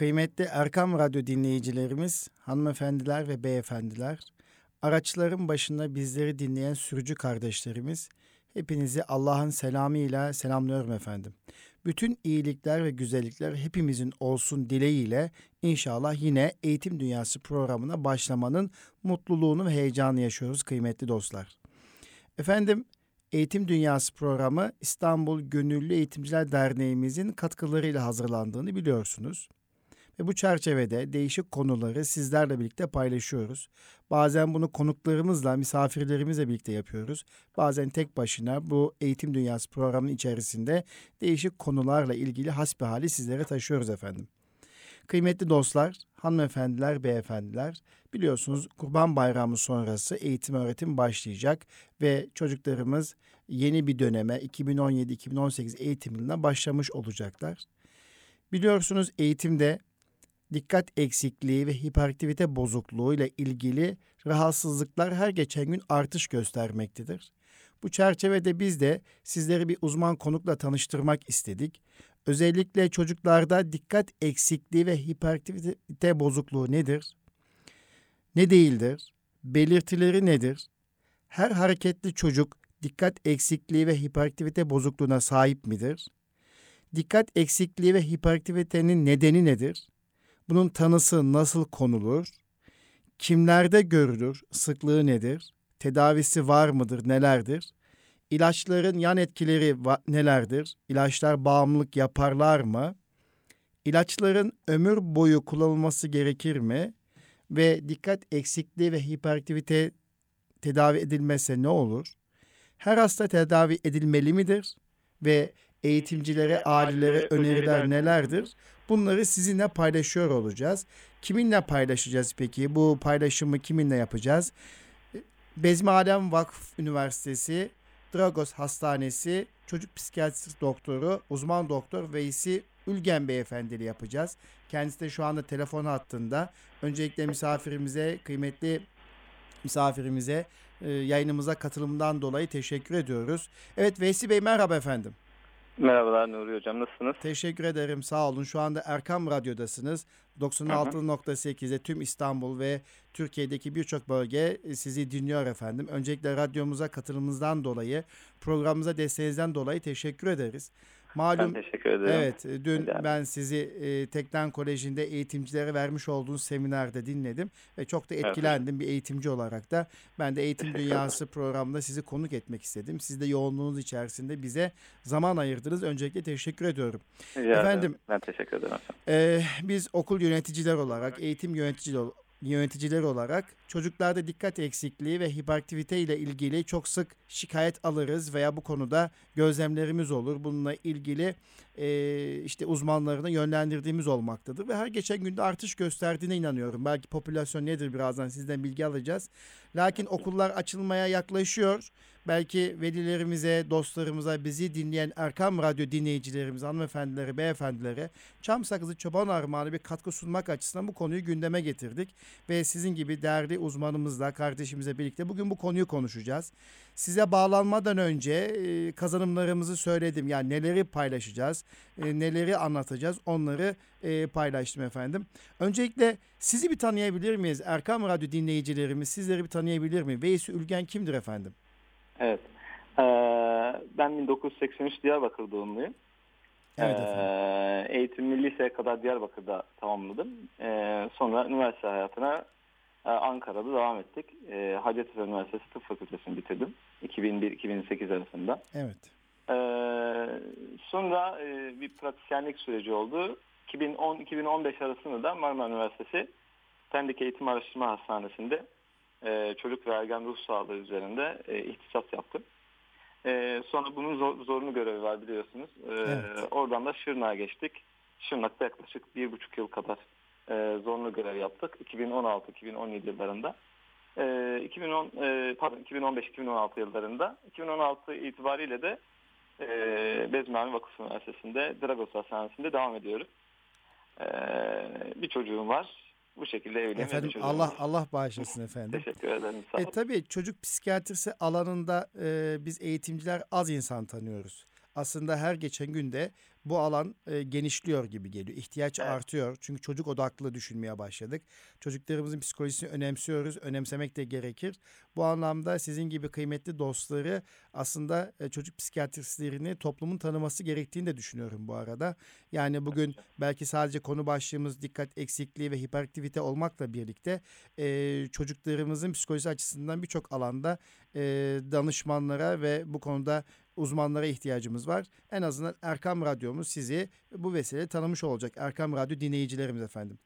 Kıymetli Erkam Radyo dinleyicilerimiz, hanımefendiler ve beyefendiler, araçların başında bizleri dinleyen sürücü kardeşlerimiz, hepinizi Allah'ın selamıyla selamlıyorum efendim. Bütün iyilikler ve güzellikler hepimizin olsun dileğiyle inşallah yine Eğitim Dünyası programına başlamanın mutluluğunu ve heyecanı yaşıyoruz kıymetli dostlar. Efendim Eğitim Dünyası programı İstanbul Gönüllü Eğitimciler Derneğimizin katkılarıyla hazırlandığını biliyorsunuz. Ve bu çerçevede değişik konuları sizlerle birlikte paylaşıyoruz. Bazen bunu konuklarımızla, misafirlerimizle birlikte yapıyoruz. Bazen tek başına bu Eğitim Dünyası programının içerisinde değişik konularla ilgili hasbihali sizlere taşıyoruz efendim. Kıymetli dostlar, hanımefendiler, beyefendiler, biliyorsunuz Kurban Bayramı sonrası eğitim öğretim başlayacak ve çocuklarımız yeni bir döneme 2017-2018 eğitim yılına başlamış olacaklar. Biliyorsunuz eğitimde dikkat eksikliği ve hiperaktivite bozukluğu ile ilgili rahatsızlıklar her geçen gün artış göstermektedir. Bu çerçevede biz de sizleri bir uzman konukla tanıştırmak istedik. Özellikle çocuklarda dikkat eksikliği ve hiperaktivite bozukluğu nedir? Ne değildir? Belirtileri nedir? Her hareketli çocuk dikkat eksikliği ve hiperaktivite bozukluğuna sahip midir? Dikkat eksikliği ve hiperaktivitenin nedeni nedir? Bunun tanısı nasıl konulur? Kimlerde görülür? Sıklığı nedir? Tedavisi var mıdır? Nelerdir? İlaçların yan etkileri nelerdir? İlaçlar bağımlılık yaparlar mı? İlaçların ömür boyu kullanılması gerekir mi? Ve dikkat eksikliği ve hiperaktivite tedavi edilmezse ne olur? Her hasta tedavi edilmeli midir? Ve eğitimcilere, ailelere öneriler nelerdir? Bunları sizinle paylaşıyor olacağız. Kiminle paylaşacağız peki? Bu paylaşımı kiminle yapacağız? Bezmi Alem Vakıf Üniversitesi Dragos Hastanesi Çocuk Psikiyatrist Doktoru, uzman doktor Veysi Ülgen Beyefendi ile yapacağız. Kendisi de şu anda telefon hattında. Öncelikle misafirimize, kıymetli misafirimize e, yayınımıza katılımından dolayı teşekkür ediyoruz. Evet Veysi Bey merhaba efendim. Merhabalar Nuri Hocam nasılsınız? Teşekkür ederim sağ olun. Şu anda Erkam Radyo'dasınız. 96.8'e tüm İstanbul ve Türkiye'deki birçok bölge e, sizi dinliyor efendim. Öncelikle radyomuza katılımınızdan dolayı, programımıza desteğinizden dolayı teşekkür ederiz. Malum, ben teşekkür ederim. Evet, e, dün Eder. ben sizi e, Tekden Koleji'nde eğitimcilere vermiş olduğunuz seminerde dinledim ve çok da etkilendim evet. bir eğitimci olarak da. Ben de Eğitim Dünyası programında sizi konuk etmek istedim. Siz de yoğunluğunuz içerisinde bize zaman ayırdınız. Öncelikle teşekkür ediyorum. Ya, efendim, ben teşekkür ederim. E, biz okul yöneticiler olarak, eğitim yöneticiler yöneticiler olarak çocuklarda dikkat eksikliği ve hiperaktivite ile ilgili çok sık şikayet alırız veya bu konuda gözlemlerimiz olur. Bununla ilgili e, işte uzmanlarını yönlendirdiğimiz olmaktadır ve her geçen günde artış gösterdiğine inanıyorum. Belki popülasyon nedir birazdan sizden bilgi alacağız. Lakin okullar açılmaya yaklaşıyor. Belki velilerimize, dostlarımıza, bizi dinleyen Erkam Radyo dinleyicilerimize, hanımefendilere, beyefendilere Çam Sakızı Çoban Armağanı bir katkı sunmak açısından bu konuyu gündeme getirdik. Ve sizin gibi değerli uzmanımızla, kardeşimizle birlikte bugün bu konuyu konuşacağız. Size bağlanmadan önce kazanımlarımızı söyledim. Yani neleri paylaşacağız, neleri anlatacağız onları paylaştım efendim. Öncelikle sizi bir tanıyabilir miyiz? Erkam Radyo dinleyicilerimiz sizleri bir tanıyabilir mi? Veysi Ülgen kimdir efendim? Evet. Ee, ben 1983 Diyarbakır doğumluyum. Evet ee, eğitimimi liseye kadar Diyarbakır'da tamamladım. Ee, sonra üniversite hayatına e, Ankara'da devam ettik. E, Hacettepe Üniversitesi Tıp Fakültesini bitirdim. 2001-2008 arasında. Evet. E, sonra e, bir pratisyenlik süreci oldu. 2010-2015 arasında da Marmara Üniversitesi Pendik Eğitim Araştırma Hastanesi'nde e, çocuk ve ergen ruh sağlığı üzerinde e, ihtisas yaptım. E, sonra bunun zor, zorunlu görevi var biliyorsunuz. E, evet. Oradan da Şırnak'a geçtik. Şırnak'ta yaklaşık bir buçuk yıl kadar e, zorunlu görev yaptık 2016-2017 yıllarında. E, 2010 e, pardon 2015-2016 yıllarında 2016 itibariyle de e, Bezmi Vakıf Üniversitesi'nde Dragos Hastanesi'nde devam ediyoruz. E, bir çocuğum var. Bu şekilde evliyim. Efendim Allah. Allah bağışlasın efendim. Teşekkür ederim. Sağ e, tabii çocuk psikiyatrisi alanında e, biz eğitimciler az insan tanıyoruz aslında her geçen günde bu alan e, genişliyor gibi geliyor. İhtiyaç Evet. artıyor. Çünkü çocuk odaklı düşünmeye başladık. Çocuklarımızın psikolojisini önemsiyoruz. Önemsemek de gerekir. Bu anlamda sizin gibi kıymetli dostları aslında e, çocuk psikiyatristlerini toplumun tanıması gerektiğini de düşünüyorum bu arada. Yani bugün belki sadece konu başlığımız dikkat eksikliği ve hiperaktivite olmakla birlikte e, çocuklarımızın psikolojisi açısından birçok alanda e, danışmanlara ve bu konuda uzmanlara ihtiyacımız var. En azından Erkam Radyomuz sizi bu vesileyle tanımış olacak. Erkam Radyo dinleyicilerimiz efendim.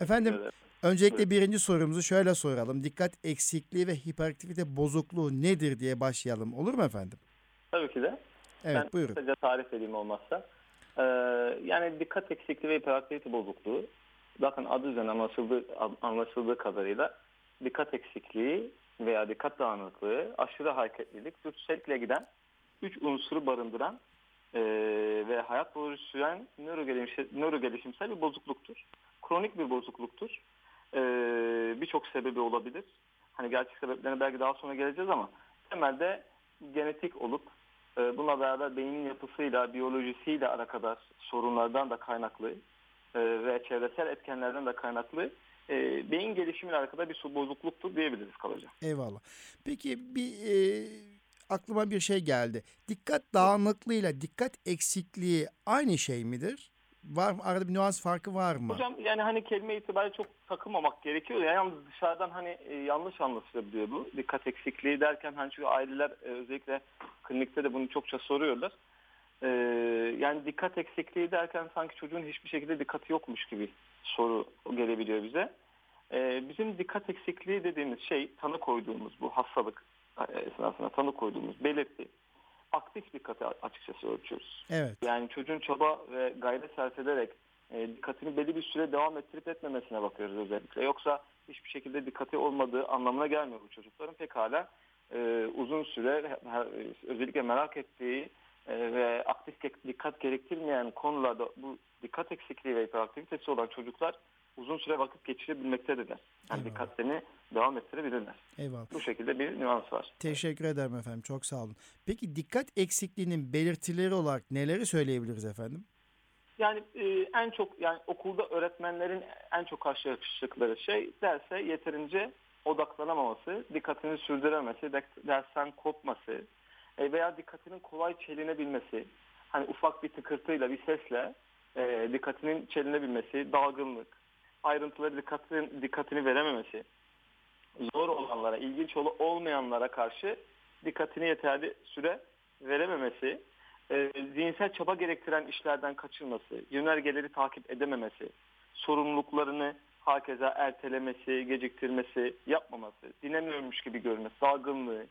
Efendim Evet. Öncelikle birinci sorumuzu şöyle soralım. Dikkat eksikliği ve hiperaktivite bozukluğu nedir diye başlayalım. Olur mu efendim? Tabii ki de. Evet ben buyurun. kısaca tarif edeyim olmazsa. Ee, yani dikkat eksikliği ve hiperaktivite bozukluğu zaten adı üzerine anlaşıldığı, anlaşıldığı kadarıyla dikkat eksikliği veya dikkat dağınıklığı, aşırı hareketlilik, dürtüsellikle giden üç unsuru barındıran e, ve hayat boyu süren nörogelişimsel, nörogelişimsel bir bozukluktur. Kronik bir bozukluktur. E, Birçok sebebi olabilir. Hani gerçek sebeplerine belki daha sonra geleceğiz ama temelde genetik olup e, Buna beraber beynin yapısıyla, biyolojisiyle alakadar sorunlardan da kaynaklı e, ve çevresel etkenlerden de kaynaklı e, beyin gelişimiyle alakalı bir bozukluktur diyebiliriz kabaca. Eyvallah. Peki bir e, aklıma bir şey geldi. Dikkat dağınıklığıyla dikkat eksikliği aynı şey midir? Var mı? Arada bir nüans farkı var mı? Hocam yani hani kelime itibariyle çok takılmamak gerekiyor. ya. yalnız dışarıdan hani e, yanlış anlaşılabiliyor bu. Dikkat eksikliği derken hani çünkü aileler e, özellikle klinikte de bunu çokça soruyorlar. E, yani dikkat eksikliği derken sanki çocuğun hiçbir şekilde dikkati yokmuş gibi soru gelebiliyor bize. E, bizim dikkat eksikliği dediğimiz şey tanı koyduğumuz bu hastalık e, esnasında tanı koyduğumuz belirti aktif dikkati açıkçası ölçüyoruz. Evet. Yani çocuğun çaba ve gayret sarf ederek e, dikkatini belli bir süre devam ettirip etmemesine bakıyoruz özellikle. Yoksa hiçbir şekilde dikkati olmadığı anlamına gelmiyor bu çocukların. Pekala e, uzun süre özellikle merak ettiği e, ve aktif dikkat gerektirmeyen konularda bu dikkat eksikliği ve hiperaktivitesi olan çocuklar uzun süre vakit geçirebilmektedirler. Yani Eyvallah. dikkatlerini devam ettirebilirler. Eyvallah. Bu şekilde bir nüans var. Teşekkür ederim efendim. Çok sağ olun. Peki dikkat eksikliğinin belirtileri olarak neleri söyleyebiliriz efendim? Yani e, en çok yani okulda öğretmenlerin en çok karşılaştıkları şey derse yeterince odaklanamaması, dikkatini sürdürememesi, ders- dersten kopması e, veya dikkatinin kolay çelinebilmesi. Hani ufak bir tıkırtıyla bir sesle e, dikkatinin çelinebilmesi, dalgınlık, ayrıntıları dikkatini, dikkatini verememesi, zor olanlara, ilginç ol- olmayanlara karşı dikkatini yeterli süre verememesi, e, zihinsel çaba gerektiren işlerden kaçırması, yönergeleri takip edememesi, sorumluluklarını hakeza ertelemesi, geciktirmesi, yapmaması, dinlemiyormuş gibi görmesi, dalgınlığı,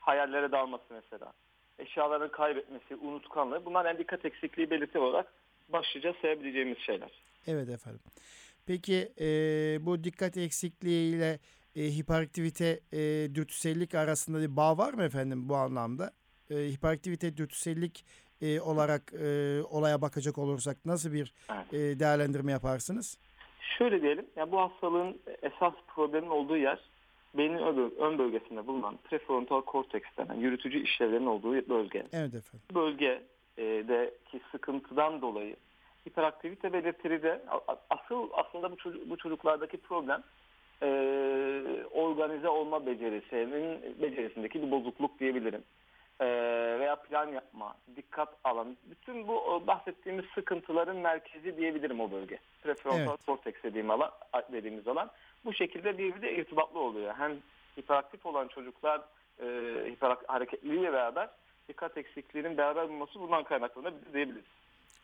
hayallere dalması mesela, eşyalarını kaybetmesi, unutkanlığı bunlar en dikkat eksikliği belirti olarak başlıca sayabileceğimiz şeyler. Evet efendim. Peki e, bu dikkat eksikliği ile e, hiperaktivite, e, dürtüsellik arasında bir bağ var mı efendim bu anlamda? E, hiperaktivite, dürtüsellik e, olarak e, olaya bakacak olursak nasıl bir Evet. e, değerlendirme yaparsınız? Şöyle diyelim, ya bu hastalığın esas problemin olduğu yer beynin ön böl- ön bölgesinde bulunan prefrontal korteks denen yürütücü işlevlerin olduğu bölge. Evet efendim. Bölgedeki sıkıntıdan dolayı hiperaktivite belirtileri de asıl aslında bu, çocuk, bu çocuklardaki problem e, organize olma becerisinin becerisindeki bir bozukluk diyebilirim. E, veya plan yapma, dikkat alan, bütün bu bahsettiğimiz sıkıntıların merkezi diyebilirim o bölge. Prefrontal Evet. korteks dediğim alan, dediğimiz alan bu şekilde birbiriyle irtibatlı oluyor. Hem hiperaktif olan çocuklar e, hiperak hareketliliğiyle beraber dikkat eksikliğinin beraber bulunması bundan kaynaklanabilir diyebiliriz.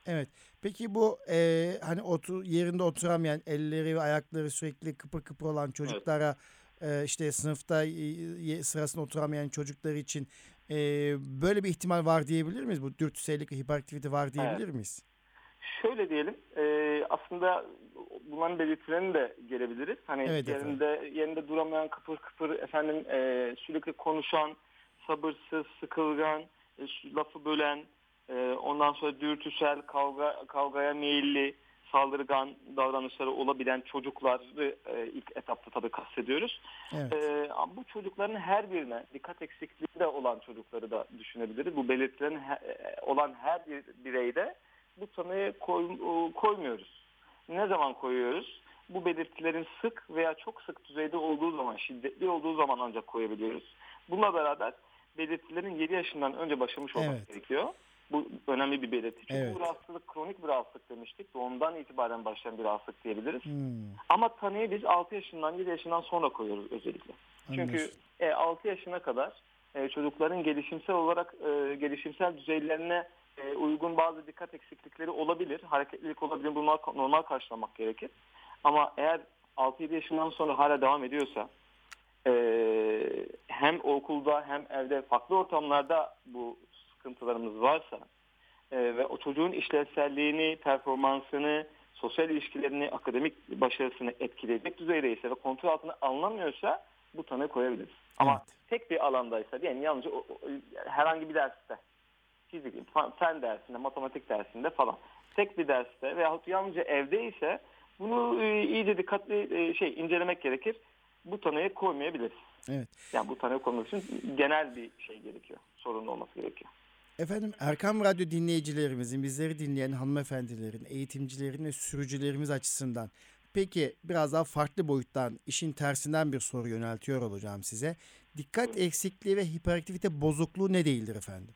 Evet. Peki bu e, hani otur, yerinde oturamayan, elleri ve ayakları sürekli kıpır kıpır olan çocuklara e, işte sınıfta e, sırasında oturamayan çocuklar için e, böyle bir ihtimal var diyebilir miyiz? Bu dürtüsellik ve hiperaktivite var diyebilir miyiz? Şöyle diyelim, e, aslında bunların belirtilerini de gelebiliriz. Hani Evet yerinde yerinde duramayan, kıpır kıpır, efendim e, sürekli konuşan, sabırsız, sıkılgan, e, lafı bölen, ondan sonra dürtüsel, kavga kavgaya meyilli, saldırgan davranışları olabilen çocukları e, ilk etapta tabii kastediyoruz. Evet. Ee, bu çocukların her birine dikkat eksikliği de olan çocukları da düşünebiliriz. Bu belirtilerin he- e, olan her bir bireyde bu tanıyı koy, koymuyoruz. Ne zaman koyuyoruz? Bu belirtilerin sık veya çok sık düzeyde olduğu zaman, şiddetli olduğu zaman ancak koyabiliyoruz. Bununla beraber belirtilerin 7 yaşından önce başlamış olması Evet. gerekiyor. Bu önemli bir belirti. Çünkü Evet. bu rahatsızlık kronik bir rahatsızlık demiştik. Doğumdan itibaren başlayan bir rahatsızlık diyebiliriz. Hmm, Ama tanıyı biz 6 yaşından 7 yaşından sonra koyuyoruz özellikle. Çünkü e, 6 yaşına kadar e, çocukların gelişimsel olarak e, gelişimsel düzeylerine e, uygun bazı dikkat eksiklikleri olabilir. Hareketlilik olabilir. Bunlar normal karşılamak gerekir. Ama eğer 6-7 yaşından sonra hala devam ediyorsa e, hem okulda hem evde farklı ortamlarda bu sıkıntılarımız varsa e, ve o çocuğun işlevselliğini, performansını, sosyal ilişkilerini, akademik başarısını etkileyecek düzeydeyse ve kontrol altına alınamıyorsa bu tanı koyabiliriz. Ama Evet. tek bir alandaysa diyelim yalnızca o- o- herhangi bir derste, fizik, fen dersinde, matematik dersinde falan tek bir derste veyahut yalnızca evde ise bunu e, iyice dikkatli e, şey incelemek gerekir. Bu tanıyı koymayabiliriz. Evet. Yani bu tanıyı koymak için genel bir şey gerekiyor. Sorun olması gerekiyor. Efendim Erkam Radyo dinleyicilerimizin, bizleri dinleyen hanımefendilerin, eğitimcilerin ve sürücülerimiz açısından peki biraz daha farklı boyuttan, işin tersinden bir soru yöneltiyor olacağım size. Dikkat eksikliği ve hiperaktivite bozukluğu ne değildir efendim?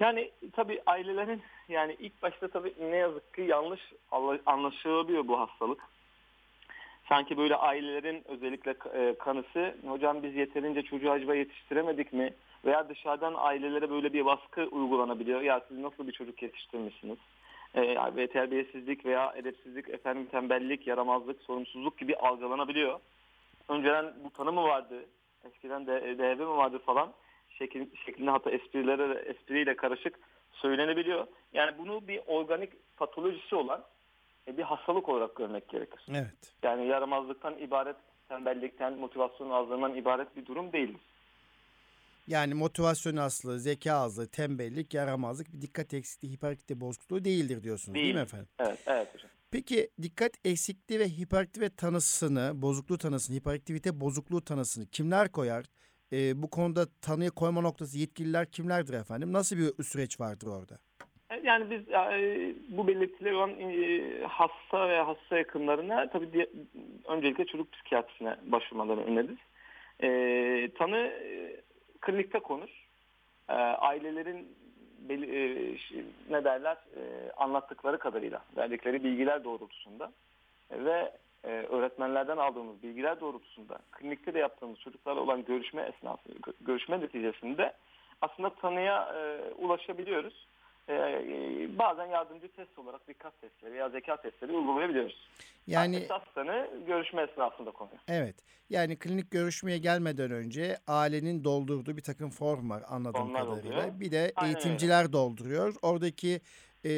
Yani tabii ailelerin yani ilk başta tabii ne yazık ki yanlış anla- anlaşılabiliyor bu hastalık. Sanki böyle ailelerin özellikle e, kanısı hocam biz yeterince çocuğu acaba yetiştiremedik mi? Veya dışarıdan ailelere böyle bir baskı uygulanabiliyor. Ya siz nasıl bir çocuk yetiştirmişsiniz? E, ve terbiyesizlik veya edepsizlik, efendim tembellik, yaramazlık, sorumsuzluk gibi algılanabiliyor. Önceden bu tanı mı vardı? Eskiden de DHB mi vardı falan şekil, şeklinde hatta esprilere espriyle karışık söylenebiliyor. Yani bunu bir organik patolojisi olan e, bir hastalık olarak görmek gerekir. Evet. Yani yaramazlıktan ibaret, tembellikten, motivasyon azlığından ibaret bir durum değil. Yani motivasyon azlığı, zeka azlığı, tembellik, yaramazlık bir dikkat eksikliği, hiperaktivite bozukluğu değildir diyorsunuz değil, mi Değil. efendim? Evet, evet hocam. Peki dikkat eksikliği ve hiperaktivite tanısını, bozukluğu tanısını, hiperaktivite bozukluğu tanısını kimler koyar? Ee, bu konuda tanıya koyma noktası yetkililer kimlerdir efendim? Nasıl bir süreç vardır orada? Yani biz e, bu belirtileri olan e, hasta ve hasta yakınlarına tabii di- öncelikle çocuk psikiyatrisine başvurmalarını öneririz. E, tanı e, klinikte konur. E, ailelerin e, ne derler e, anlattıkları kadarıyla verdikleri bilgiler doğrultusunda ve e, öğretmenlerden aldığımız bilgiler doğrultusunda klinikte de yaptığımız çocuklarla olan görüşme esnası görüşme neticesinde aslında tanıya e, ulaşabiliyoruz. Ee, bazen yardımcı test olarak dikkat testleri veya zeka testleri uygulayabiliyoruz. Yani Esas tanı görüşme esnasında konuyor. evet. Yani klinik görüşmeye gelmeden önce ailenin doldurduğu bir takım form var anladığım Formlar kadarıyla. oluyor. Bir de Aynen eğitimciler dolduruyor. Oradaki e,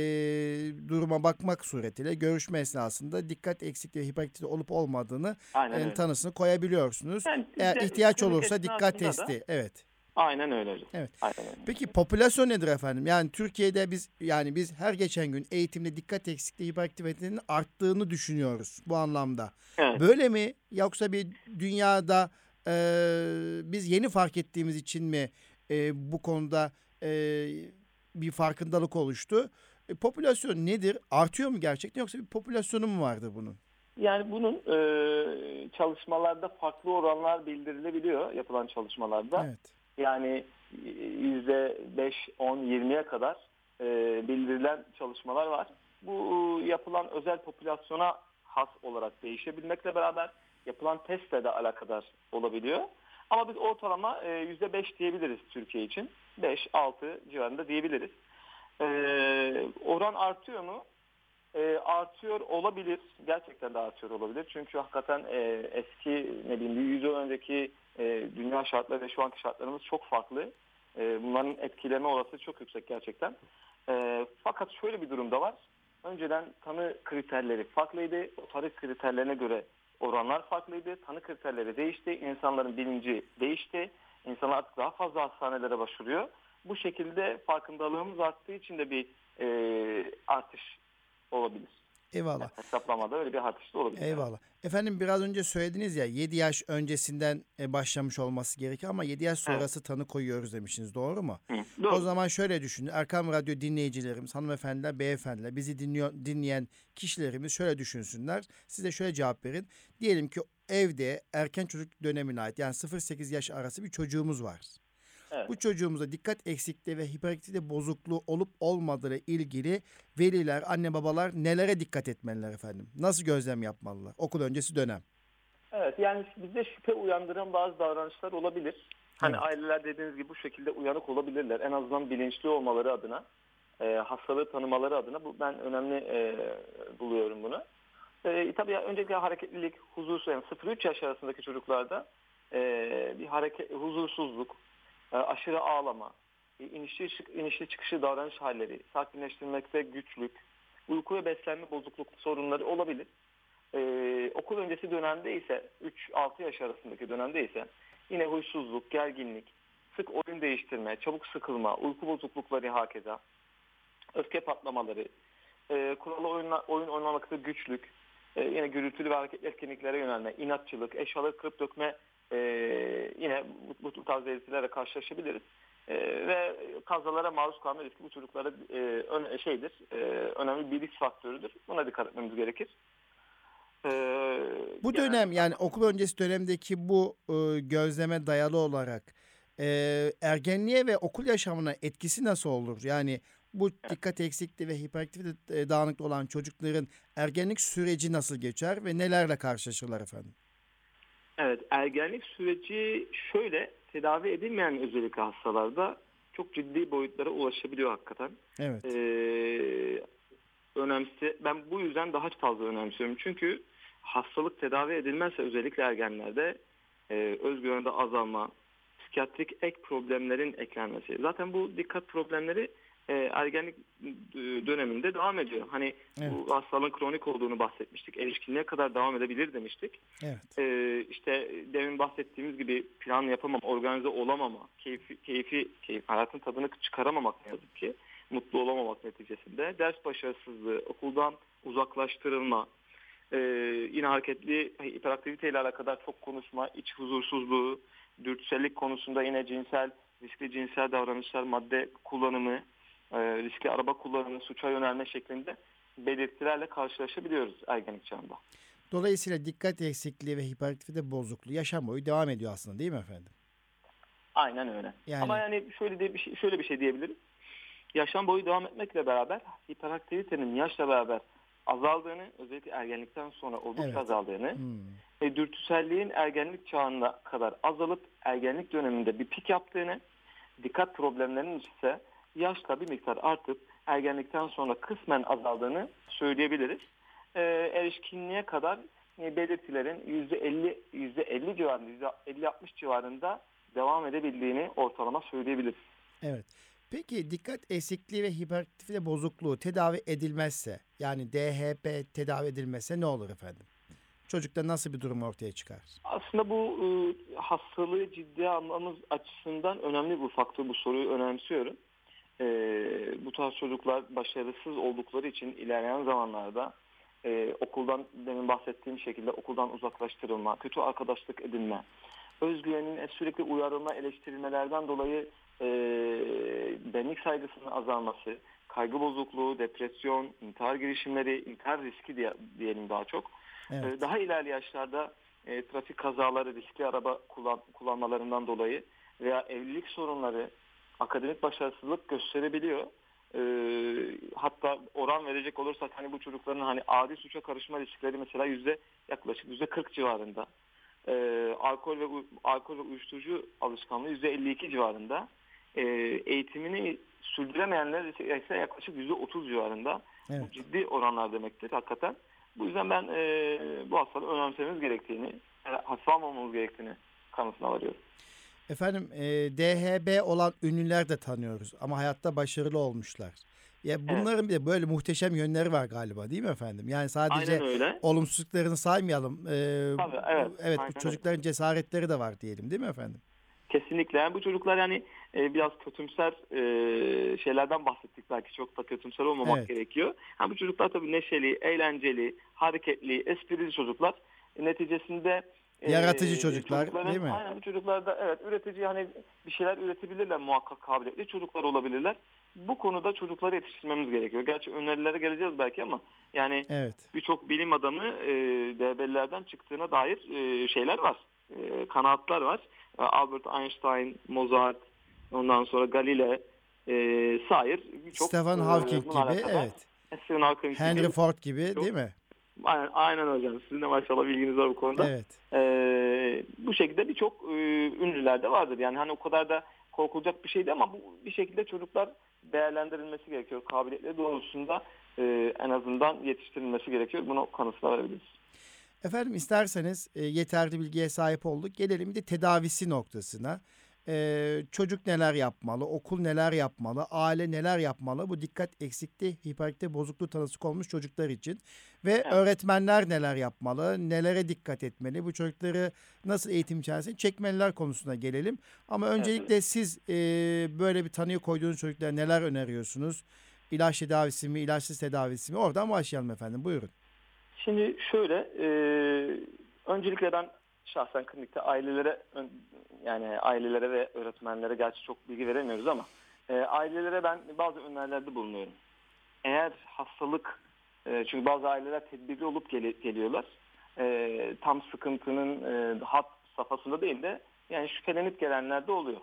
duruma bakmak suretiyle görüşme esnasında dikkat eksikliği hiperaktivite olup olmadığını Aynen e, öyle. tanısını koyabiliyorsunuz. Yani Eğer ihtiyaç olursa dikkat esnasında da- testi. Evet. Aynen öyle hocam. Evet. Aynen öyle. Peki popülasyon nedir efendim? Yani Türkiye'de biz yani biz her geçen gün eğitimde dikkat eksikliği hiperaktivitenin arttığını düşünüyoruz bu anlamda. Evet. Böyle mi yoksa bir dünyada e, biz yeni fark ettiğimiz için mi e, bu konuda e, bir farkındalık oluştu? E, popülasyon nedir? Artıyor mu gerçekten yoksa bir popülasyonu mu vardır bunun? Yani bunun e, çalışmalarda farklı oranlar bildirilebiliyor yapılan çalışmalarda. Evet. Yani e, yüzde 5, 10, 20'ye kadar e, bildirilen çalışmalar var. Bu e, yapılan özel popülasyona has olarak değişebilmekle beraber yapılan testle de alakadar olabiliyor. Ama biz ortalama e, yüzde 5 diyebiliriz Türkiye için. 5, 6 civarında diyebiliriz. E, oran artıyor mu? E, artıyor olabilir. Gerçekten de artıyor olabilir. Çünkü hakikaten e, eski ne bileyim bir 100 yıl önceki e, dünya şartları ve şu anki şartlarımız çok farklı. E, bunların etkileme olasılığı çok yüksek gerçekten. E, fakat şöyle bir durum da var. Önceden tanı kriterleri farklıydı. O tanı kriterlerine göre oranlar farklıydı. Tanı kriterleri değişti. İnsanların bilinci değişti. İnsanlar artık daha fazla hastanelere başvuruyor. Bu şekilde farkındalığımız arttığı için de bir e, artış olabilir. Eyvallah. Hesaplamada öyle bir artış da olabilir. Eyvallah. Efendim biraz önce söylediniz ya 7 yaş öncesinden e, başlamış olması gerekiyor ama 7 yaş sonrası tanı koyuyoruz demişsiniz. Doğru mu? Hı, doğru. O zaman şöyle düşünün. Erkam Radyo dinleyicilerimiz, hanımefendiler, beyefendiler, bizi dinliyor, dinleyen kişilerimiz şöyle düşünsünler. Size şöyle cevap verin. Diyelim ki evde erken çocuk dönemine ait yani 0-8 yaş arası bir çocuğumuz var. Evet. Bu çocuğumuza dikkat eksikliği ve hiperaktivite bozukluğu olup olmadığı ile ilgili veliler, anne babalar nelere dikkat etmeliler efendim? Nasıl gözlem yapmalılar? Okul öncesi dönem. Evet yani bizde şüphe uyandıran bazı davranışlar olabilir. Hani Evet. aileler dediğiniz gibi bu şekilde uyanık olabilirler. En azından bilinçli olmaları adına, e, hastalığı tanımaları adına bu ben önemli e, buluyorum bunu. E, tabii öncelikle hareketlilik, huzursuz yani 0-3 yaş arasındaki çocuklarda e, bir hareket, huzursuzluk, aşırı ağlama, e, inişli, inişli çıkışı davranış halleri, sakinleştirmekte güçlük, uyku ve beslenme bozukluk sorunları olabilir. Ee, okul öncesi dönemde ise 3-6 yaş arasındaki dönemde ise yine huysuzluk, gerginlik, sık oyun değiştirme, çabuk sıkılma, uyku bozuklukları hakeza, öfke patlamaları, e, kurallı oyunla, oyun oynamakta güçlük, e, yine gürültülü ve hareketli etkinliklere yönelme, inatçılık, eşyaları kırıp dökme e, yine bu, bu tarz belirtilerle karşılaşabiliriz. E, ve kazalara maruz kalma riski bu çocuklara e, ön- şeydir, e, önemli bir risk faktörüdür. Buna dikkat etmemiz gerekir. E, Bu dönem yani okul öncesi dönemdeki bu e, gözleme dayalı olarak e, ergenliğe ve okul yaşamına etkisi nasıl olur? Yani bu dikkat eksikliği ve hiperaktivite e, dağınıklığı olan çocukların ergenlik süreci nasıl geçer ve nelerle karşılaşırlar efendim? Evet, ergenlik süreci şöyle tedavi edilmeyen özellikle hastalarda çok ciddi boyutlara ulaşabiliyor hakikaten. Evet. Ee, önemsi, ben bu yüzden daha fazla önemsiyorum. Çünkü hastalık tedavi edilmezse özellikle ergenlerde e, özgüvende azalma, psikiyatrik ek problemlerin eklenmesi. Zaten bu dikkat problemleri e, ergenlik e, döneminde devam ediyor. Hani Evet. bu hastalığın kronik olduğunu bahsetmiştik. Erişkinliğe kadar devam edebilir demiştik. Evet. Ee, işte demin bahsettiğimiz gibi plan yapamam, organize olamama, keyfi, keyfi, keyif, hayatın tadını çıkaramamak ne yazık ki, mutlu olamamak neticesinde, ders başarısızlığı, okuldan uzaklaştırılma, ee, yine hareketli hiperaktiviteyle alakadar çok konuşma, iç huzursuzluğu, dürtüsellik konusunda yine cinsel, riskli cinsel davranışlar, madde kullanımı, e, riskli araba kullanımı, suça yönelme şeklinde belirtilerle karşılaşabiliyoruz ergenlik çağında. Dolayısıyla dikkat eksikliği ve hiperaktivite bozukluğu yaşam boyu devam ediyor aslında değil mi efendim? Aynen öyle. Yani- Ama yani şöyle de bir şey, şöyle bir şey diyebilirim. Yaşam boyu devam etmekle beraber hiperaktivitenin yaşla beraber azaldığını, özellikle ergenlikten sonra oldukça Evet. azaldığını Hmm. ve dürtüselliğin ergenlik çağına kadar azalıp ergenlik döneminde bir pik yaptığını, dikkat problemlerinin ise yaşla bir miktar artıp ergenlikten sonra kısmen azaldığını söyleyebiliriz. Ee, erişkinliğe kadar e, belirtilerin %50 %50 civarında, %50-60 civarında devam edebildiğini ortalama söyleyebiliriz. Evet. Peki dikkat eksikliği ve hiperaktivite bozukluğu tedavi edilmezse yani DHP tedavi edilmezse ne olur efendim? Çocukta nasıl bir durum ortaya çıkar? Aslında bu e, hastalığı ciddiye almamız açısından önemli bu faktör. Bu soruyu önemsiyorum. E, bu tarz çocuklar başarısız oldukları için ilerleyen zamanlarda e, okuldan demin bahsettiğim şekilde okuldan uzaklaştırılma, kötü arkadaşlık edinme, özgüvenin sürekli uyarılma, eleştirilmelerden dolayı e, benlik saygısının azalması, kaygı bozukluğu, depresyon, intihar girişimleri, intihar riski diye, diyelim daha çok. Evet. Ee, Daha ilerli yaşlarda e, trafik kazaları, riskli araba kullan, kullanmalarından dolayı veya evlilik sorunları, akademik başarısızlık gösterebiliyor. Ee, hatta oran verecek olursak hani bu çocukların hani adi suça karışma riskleri mesela yüzde yaklaşık yüzde 40 civarında. Ee, alkol ve alkol ve uyuşturucu alışkanlığı yüzde 52 civarında. Ee, eğitimini sürdüremeyenler ise yaklaşık yüzde 30 civarında. Evet. Bu ciddi oranlar demektir hakikaten. Bu yüzden ben e, bu hastalığı önemsememiz gerektiğini, e, hasta almamamız gerektiğini kanısına varıyorum. Efendim e, DHB olan ünlüler de tanıyoruz ama hayatta başarılı olmuşlar. Ya bunların bir de böyle muhteşem yönleri var galiba değil mi efendim? Yani sadece öyle. olumsuzluklarını saymayalım. E, Tabii, evet. evet Aynen bu çocukların cesaretleri de var diyelim değil mi efendim? Kesinlikle. Yani bu çocuklar yani e, biraz kötümser e, şeylerden bahsettik belki çok da kötümser olmamak Evet. gerekiyor. Ha, bu çocuklar tabii neşeli, eğlenceli, hareketli, esprili çocuklar. E, neticesinde e, Yaratıcı çocuklar, değil mi? Aynen bu çocuklar da evet üretici hani bir şeyler üretebilirler muhakkak kabiliyetli çocuklar olabilirler. Bu konuda çocukları yetiştirmemiz gerekiyor. Gerçi önerilere geleceğiz belki ama yani Evet. birçok bilim adamı e, DB'lerden çıktığına dair e, şeyler var. E, kanaatlar var. E, Albert Einstein, Mozart, ondan sonra Galile, e, sair birçok Stephen e, Hawking gibi kadar- evet. Stephen Hawking gibi. Henry Ford gibi Çok- değil mi? Aynen, aynen hocam. Sizin de maşallah bilginiz var bu konuda. Evet. Ee, bu şekilde birçok e, ünlüler de vardır. Yani hani o kadar da korkulacak bir şeydi ama bu bir şekilde çocuklar değerlendirilmesi gerekiyor. Kabiliyetleri doğrultusunda e, en azından yetiştirilmesi gerekiyor. Bunu kanısına verebiliriz. Efendim isterseniz e, yeterli bilgiye sahip olduk. Gelelim bir de tedavisi noktasına. E, çocuk neler yapmalı, okul neler yapmalı, aile neler yapmalı? Bu dikkat eksikliği, hiperaktivite bozukluğu tanısı konmuş çocuklar için. Ve Evet. öğretmenler neler yapmalı, nelere dikkat etmeli, bu çocukları nasıl eğitim içerisinde çekmeliler konusuna gelelim. Ama öncelikle siz e, böyle bir tanıyı koyduğunuz çocuklara neler öneriyorsunuz? İlaç tedavisi mi, ilaçsız tedavisi mi? Oradan başlayalım efendim. Buyurun. Şimdi şöyle, e, öncelikle ben şahsen klinikte ailelere yani ailelere ve öğretmenlere gerçi çok bilgi veremiyoruz ama e, ailelere ben bazı önerilerde bulunuyorum. Eğer hastalık, e, çünkü bazı aileler tedbirli olup geli- geliyorlar. E, tam sıkıntının e, hat safhasında değil de yani şüphelenip gelenler de oluyor.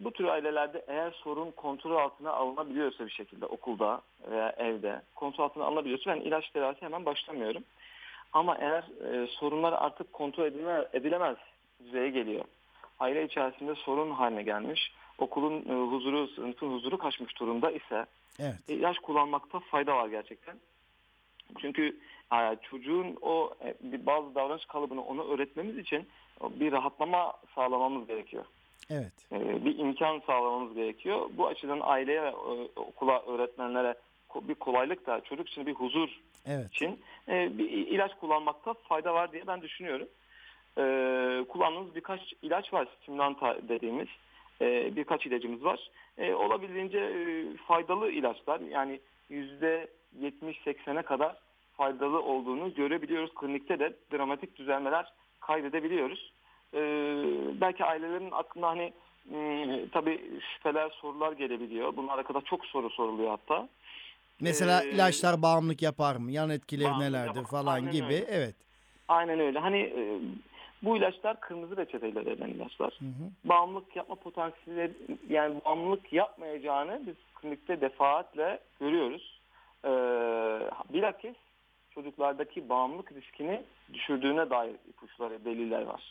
Bu tür ailelerde eğer sorun kontrol altına alınabiliyorsa bir şekilde okulda veya evde kontrol altına alınabiliyorsa ben ilaç tedavisi hemen başlamıyorum. Ama eğer e, sorunlar artık kontrol edilme, edilemez düzeye geliyor. Aile içerisinde sorun haline gelmiş, okulun e, huzuru, sınıfın huzuru kaçmış durumda ise Evet. e, ilaç kullanmakta fayda var gerçekten. Çünkü e, çocuğun o e, bir bazı davranış kalıbını ona öğretmemiz için bir rahatlama sağlamamız gerekiyor. Evet. E, bir imkan sağlamamız gerekiyor. Bu açıdan aileye e, okula, öğretmenlere bir kolaylık da çocuk için bir huzur Evet. için e, bir ilaç kullanmakta fayda var diye ben düşünüyorum. E, kullandığımız birkaç ilaç var, stimulanta dediğimiz e, birkaç ilacımız var. E, olabildiğince e, faydalı ilaçlar yani yüzde 70-80'e kadar faydalı olduğunu görebiliyoruz. Klinikte de dramatik düzelmeler kaydedebiliyoruz. E, belki ailelerin aklına hani m, tabii şüpheler, sorular gelebiliyor. Bunlara kadar çok soru soruluyor hatta. Mesela Ee, ilaçlar bağımlılık yapar mı? Yan etkileri nelerdir yapar. falan Aynen gibi. öyle. Evet. Aynen öyle. Hani e, bu ilaçlar kırmızı reçeteyle verilen ilaçlar. Hı hı. Bağımlılık yapma potansiyeli yani bağımlılık yapmayacağını biz klinikte defaatle görüyoruz. Ee, bilakis çocuklardaki bağımlılık riskini düşürdüğüne dair ipuçları, deliller var.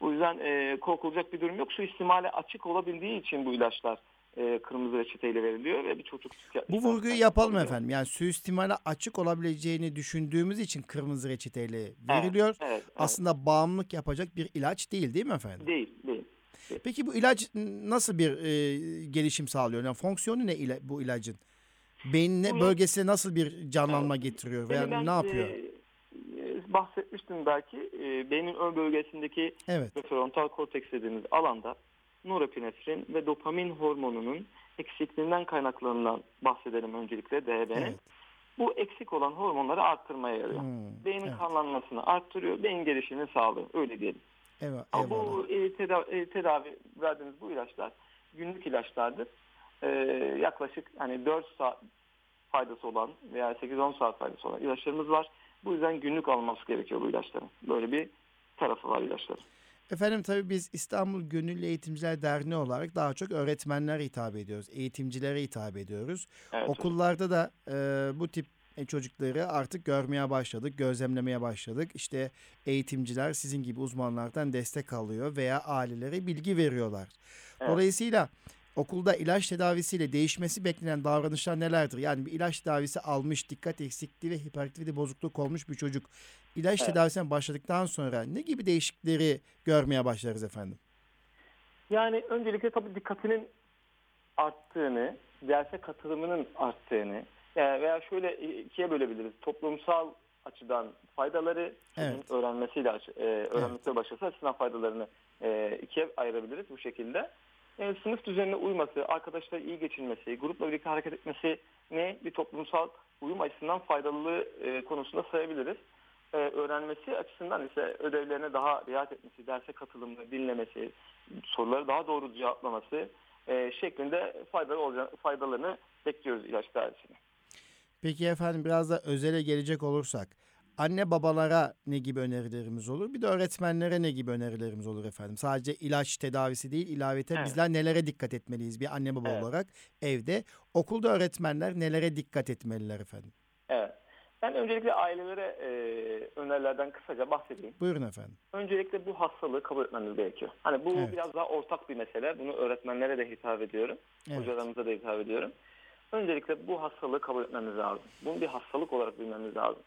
O yüzden e, korkulacak bir durum yok. Su ihtimale açık olabildiği için bu ilaçlar e, kırmızı reçeteyle veriliyor ve bir çocuk Bu vurguyu yapalım efendim. Yani suistimale açık olabileceğini düşündüğümüz için kırmızı reçeteyle veriliyor. Evet, evet, evet. Aslında bağımlılık yapacak bir ilaç değil değil mi efendim? Değil, değil. Peki bu ilaç nasıl bir e, gelişim sağlıyor? Yani fonksiyonu ne ila- bu ilacın? Beynine, Bu- bölgesine nasıl bir canlanma getiriyor veya ben, ne yapıyor? e, e, bahsetmiştim belki. E, beynin ön bölgesindeki Evet. prefrontal korteks dediğimiz alanda norepinefrin ve dopamin hormonunun eksikliğinden kaynaklanan bahsedelim öncelikle DHB'nin. Evet. Bu eksik olan hormonları arttırmaya yarıyor. Hmm, Beynin evet. kanlanmasını arttırıyor, beyin gelişimini sağlıyor. Öyle diyelim. Eyvah, Ama bu e, tedavi, e, tedavi verdiğimiz bu ilaçlar günlük ilaçlardır. E, yaklaşık hani 4 saat faydası olan veya 8-10 saat faydası olan ilaçlarımız var. Bu yüzden günlük alınması gerekiyor bu ilaçların. Böyle bir tarafı var ilaçların. Efendim tabii biz İstanbul Gönüllü Eğitimciler Derneği olarak daha çok öğretmenlere hitap ediyoruz. Eğitimcilere hitap ediyoruz. Evet, Okullarda da e, bu tip e, çocukları artık görmeye başladık, gözlemlemeye başladık. İşte eğitimciler sizin gibi uzmanlardan destek alıyor veya ailelere bilgi veriyorlar. Evet. Dolayısıyla okulda ilaç tedavisiyle değişmesi beklenen davranışlar nelerdir? Yani bir ilaç tedavisi almış, dikkat eksikliği ve hiperaktivite bozukluk olmuş bir çocuk ilaç Evet. tedavisine başladıktan sonra ne gibi değişiklikleri görmeye başlarız efendim? Yani öncelikle tabii dikkatinin arttığını, derse katılımının arttığını yani veya şöyle ikiye bölebiliriz. Toplumsal açıdan faydaları Evet. öğrenmesiyle e, öğrenmesiyle başlasa açısından faydalarını e, ikiye ayırabiliriz bu şekilde. e, sınıf düzenine uyması, arkadaşlarla iyi geçinmesi, grupla birlikte hareket etmesi ne bir toplumsal uyum açısından faydalılığı e, konusunda sayabiliriz. E, öğrenmesi açısından ise ödevlerine daha riayet etmesi, derse katılımını, dinlemesi, soruları daha doğru cevaplaması e, şeklinde faydalı olacak, faydalarını bekliyoruz ilaç tedavisine. Peki efendim biraz da özele gelecek olursak anne babalara ne gibi önerilerimiz olur? Bir de öğretmenlere ne gibi önerilerimiz olur efendim? Sadece ilaç tedavisi değil, ilaveten Evet. bizler nelere dikkat etmeliyiz bir anne baba Evet. olarak evde? Okulda öğretmenler nelere dikkat etmeliler efendim? Ben öncelikle ailelere e, önerilerden kısaca bahsedeyim. Buyurun efendim. Öncelikle bu hastalığı kabul etmemiz gerekiyor. Hani bu Evet. biraz daha ortak bir mesele. Bunu öğretmenlere de hitap ediyorum. Evet. Hocalarımıza da hitap ediyorum. Öncelikle bu hastalığı kabul etmemiz lazım. Bunu bir hastalık olarak bilmemiz lazım.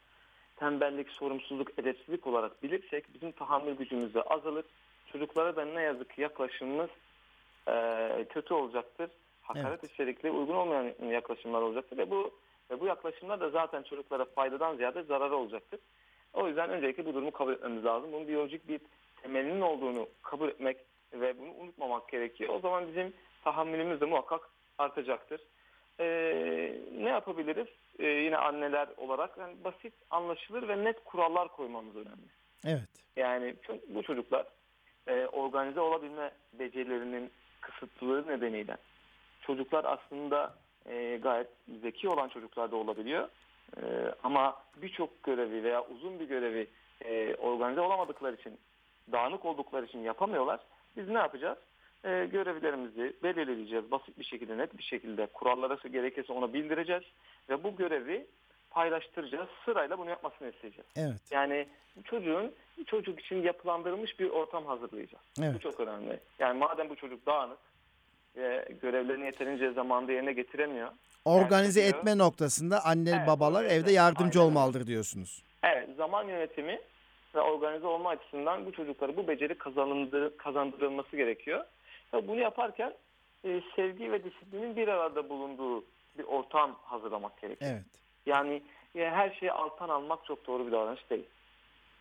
Tembellik, sorumsuzluk, edepsizlik olarak bilirsek bizim tahammül gücümüz de azalır. Çocuklara da ne yazık ki yaklaşımımız e, kötü olacaktır. Hakaret Evet. içerikli, uygun olmayan yaklaşımlar olacaktır ve bu ve bu yaklaşımlar da zaten çocuklara faydadan ziyade zararı olacaktır. O yüzden öncelikle bu durumu kabul etmemiz lazım. Bunun biyolojik bir temelinin olduğunu kabul etmek ve bunu unutmamak gerekiyor. O zaman bizim tahammülümüz de muhakkak artacaktır. Ee, ne yapabiliriz? Ee, yine anneler olarak yani basit, anlaşılır ve net kurallar koymamız önemli. Evet. Yani bu çocuklar e, organize olabilme becerilerinin kısıtlılığı nedeniyle çocuklar aslında e, gayet zeki olan çocuklar da olabiliyor. E, ama birçok görevi veya uzun bir görevi e, organize olamadıkları için, dağınık oldukları için yapamıyorlar. Biz ne yapacağız? E, görevlerimizi belirleyeceğiz. Basit bir şekilde, net bir şekilde kurallara gerekirse ona bildireceğiz. Ve bu görevi paylaştıracağız. Sırayla bunu yapmasını isteyeceğiz. Evet. Yani çocuğun çocuk için yapılandırılmış bir ortam hazırlayacağız. Bu Evet. çok önemli. Yani madem bu çocuk dağınık ve görevlerini yeterince zamanda yerine getiremiyor. Organize Yani- etme noktasında anne Evet, babalar organize. evde yardımcı Aynen. olmalıdır diyorsunuz. Evet zaman yönetimi ve organize olma açısından bu çocuklara bu beceri kazanıldır, kazandırılması gerekiyor. Ve bunu yaparken e, sevgi ve disiplinin bir arada bulunduğu bir ortam hazırlamak gerekiyor. Evet. Yani e, her şeyi alttan almak çok doğru bir davranış değil.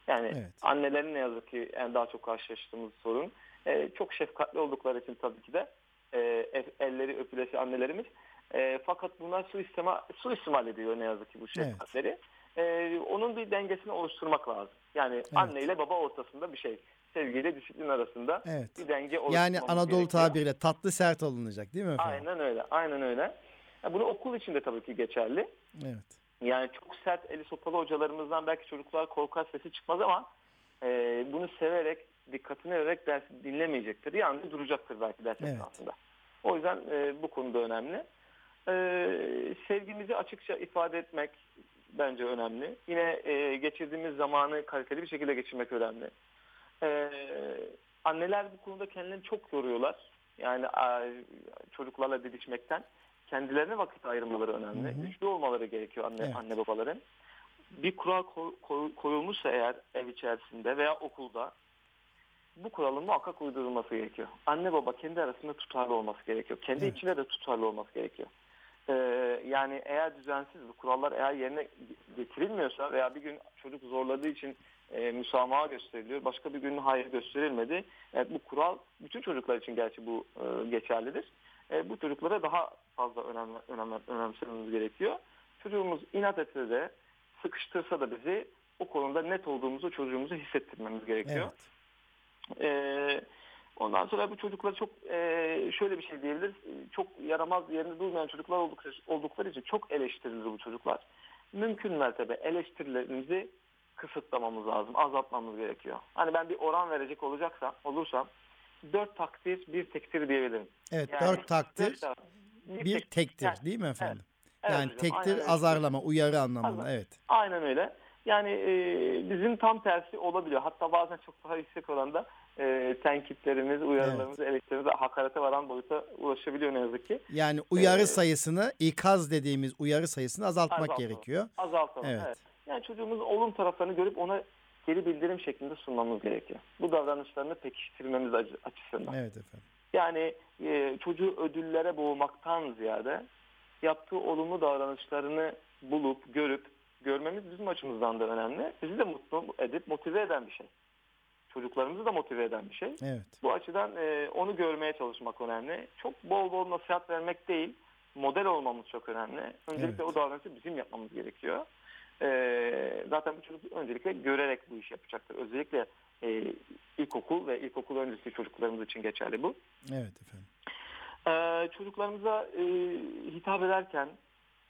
Yani Evet. annelerin ne yazık ki en daha çok karşılaştığımız sorun. E, çok şefkatli oldukları için tabii ki de e, el- elleri öpülesi annelerimiz. E, fakat bunlar suistimal, suistimal ediyor ne yazık ki bu şefkatleri. E, onun bir dengesini oluşturmak lazım. Yani anne ile baba ortasında bir şey. Sevgiyle disiplin arasında Evet. bir denge Yani oluşturmamız Anadolu gerekiyor. tabiriyle tatlı sert alınacak değil mi efendim? Aynen öyle. Aynen öyle. Ya bunu okul içinde tabii ki geçerli. Evet. Yani çok sert eli sopalı hocalarımızdan belki çocuklar korkar sesi çıkmaz ama e, bunu severek, dikkatini vererek dersi dinlemeyecektir. Yani duracaktır belki ders Evet. esnasında. O yüzden e, bu konuda önemli. E, sevgimizi açıkça ifade etmek bence önemli. Yine e, geçirdiğimiz zamanı kaliteli bir şekilde geçirmek önemli. E, anneler bu konuda kendilerini çok yoruyorlar. Yani e, çocuklarla didişmekten kendilerine vakit ayırmaları önemli. Hı hı. Güçlü olmaları gerekiyor anne Evet. anne babaların. Bir kural koy- koy- koyulmuşsa eğer ev içerisinde veya okulda bu kuralın muhakkak uydurulması gerekiyor. Anne baba kendi arasında tutarlı olması gerekiyor. Kendi Evet. içinde de tutarlı olması gerekiyor. Ee, yani eğer düzensiz bu kurallar eğer yerine getirilmiyorsa veya bir gün çocuk zorladığı için e, müsamaha gösteriliyor. Başka bir gün hayır gösterilmedi. Evet, bu kural bütün çocuklar için gerçi bu e, geçerlidir. E, bu çocuklara daha fazla önem, önem, önemsememiz gerekiyor. Çocuğumuz inat etse de sıkıştırsa da bizi o konuda net olduğumuzu çocuğumuza hissettirmemiz gerekiyor. Evet. Ee, ondan sonra bu çocuklar çok e, şöyle bir şey diyebiliriz. Çok yaramaz yerinde durmayan çocuklar oldukları, oldukları için çok eleştirilir bu çocuklar. Mümkün mertebe eleştirilerimizi kısıtlamamız lazım, azaltmamız gerekiyor. Hani ben bir oran verecek olacaksam, olursam dört takdir, bir tektir diyebilirim. Evet. Yani dört takdir, dört bir tek- tektir Yani- değil mi efendim? evet yani hocam, tektir aynen azarlama, uyarı anlamında. Azar- Evet. Aynen öyle. Yani e, bizim tam tersi olabiliyor. Hatta bazen çok daha yüksek oranda e, tenkitlerimiz, uyarılarımız, eleştirimiz hakarete varan boyuta ulaşabiliyor ne yazık ki. Yani uyarı Ee, sayısını, ikaz dediğimiz uyarı sayısını azaltmak Azaltalım. gerekiyor. Azaltalım. Evet. Evet. Yani çocuğumuzun olum taraflarını görüp ona geri bildirim şeklinde sunmamız gerekiyor. Bu davranışlarını pekiştirmemiz açısından. Evet efendim. Yani e, çocuğu ödüllere boğmaktan ziyade yaptığı olumlu davranışlarını bulup, görüp, görmemiz bizim açımızdan da önemli. Bizi de mutlu edip motive eden bir şey. Çocuklarımızı da motive eden bir şey. Evet. Bu açıdan e, onu görmeye çalışmak önemli. Çok bol bol nasihat vermek değil, model olmamız çok önemli. Öncelikle Evet. o davranışı bizim yapmamız gerekiyor. E, zaten bu çocuk öncelikle görerek bu işi yapacaktır. Özellikle e, ilkokul ve ilkokul öncesi çocuklarımız için geçerli bu. Evet efendim. Ee, çocuklarımıza e, hitap ederken,